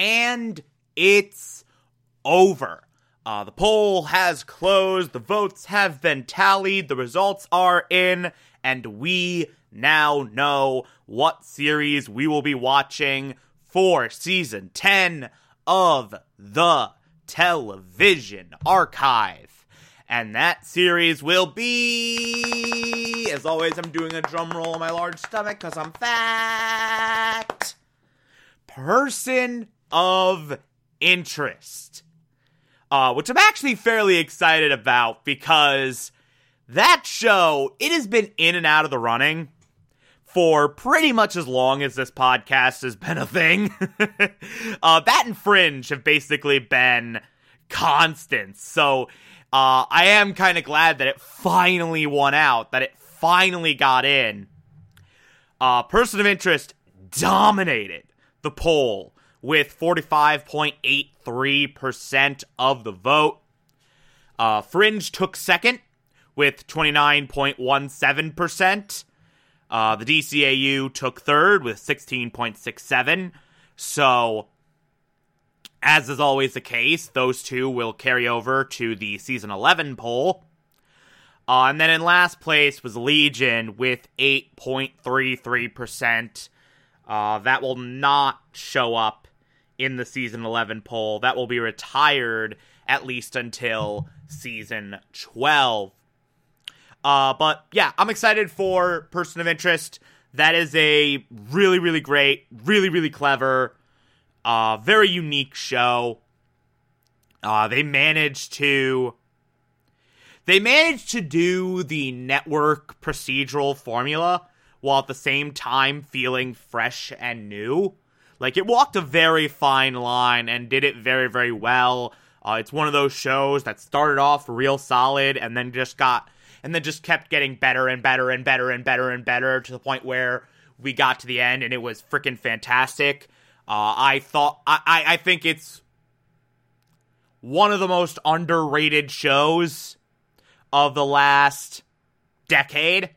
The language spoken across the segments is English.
and it's over. Uh, the poll has closed, the votes have been tallied, the results are in, and we now know what series we will be watching for season 10 of the television archive. And that series will be, as always, I'm doing a drum roll on my large stomach because I'm fat. Person of interest. Uh, which I'm actually fairly excited about because that show, it has been in and out of the running for pretty much as long as this podcast has been a thing. uh, that and Fringe have basically been constants. So uh, I am kind of glad that it finally won out, that it finally got in. Uh, person of interest dominated the poll with 45.83% of the vote. Uh, Fringe took second with 29.17%. Uh, the DCAU took third with 16.67. So, as is always the case, those two will carry over to the season 11 poll. Uh, and then in last place was Legion with 8.33%. Uh, that will not show up in the season 11 poll. That will be retired at least until season 12. Uh, but yeah, I'm excited for Person of Interest. That is a really, really great, really, really clever, uh, very unique show. Uh, they managed to. They managed to do the network procedural formula while at the same time feeling fresh and new. Like it walked a very fine line and did it very, very well. Uh, it's one of those shows that started off real solid and then just got and then just kept getting better and better and better and better and better to the point where we got to the end and it was freaking fantastic. Uh, I thought I, I, I think it's one of the most underrated shows of the last decade.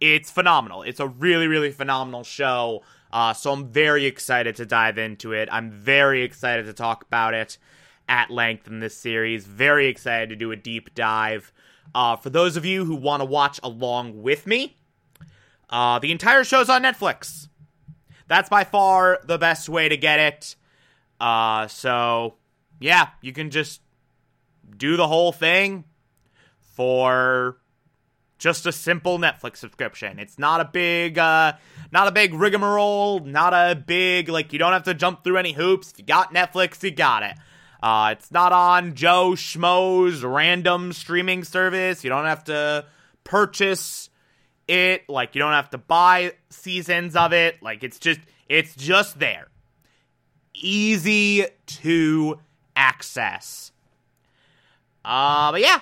It's phenomenal. It's a really, really phenomenal show. Uh, so I'm very excited to dive into it. I'm very excited to talk about it at length in this series. Very excited to do a deep dive. Uh, for those of you who want to watch along with me, uh, the entire show's on Netflix. That's by far the best way to get it. Uh, so, yeah, you can just do the whole thing for just a simple Netflix subscription. It's not a big, uh, not a big rigmarole, not a big, like, you don't have to jump through any hoops. If you got Netflix, you got it. Uh, it's not on Joe Schmo's random streaming service. You don't have to purchase it. Like, you don't have to buy seasons of it. Like, it's just, it's just there. Easy to access. Uh, but yeah,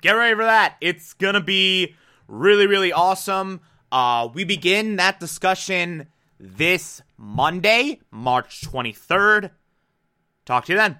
get ready for that. It's gonna be really, really awesome. Uh, we begin that discussion this Monday, March 23rd. Talk to you then.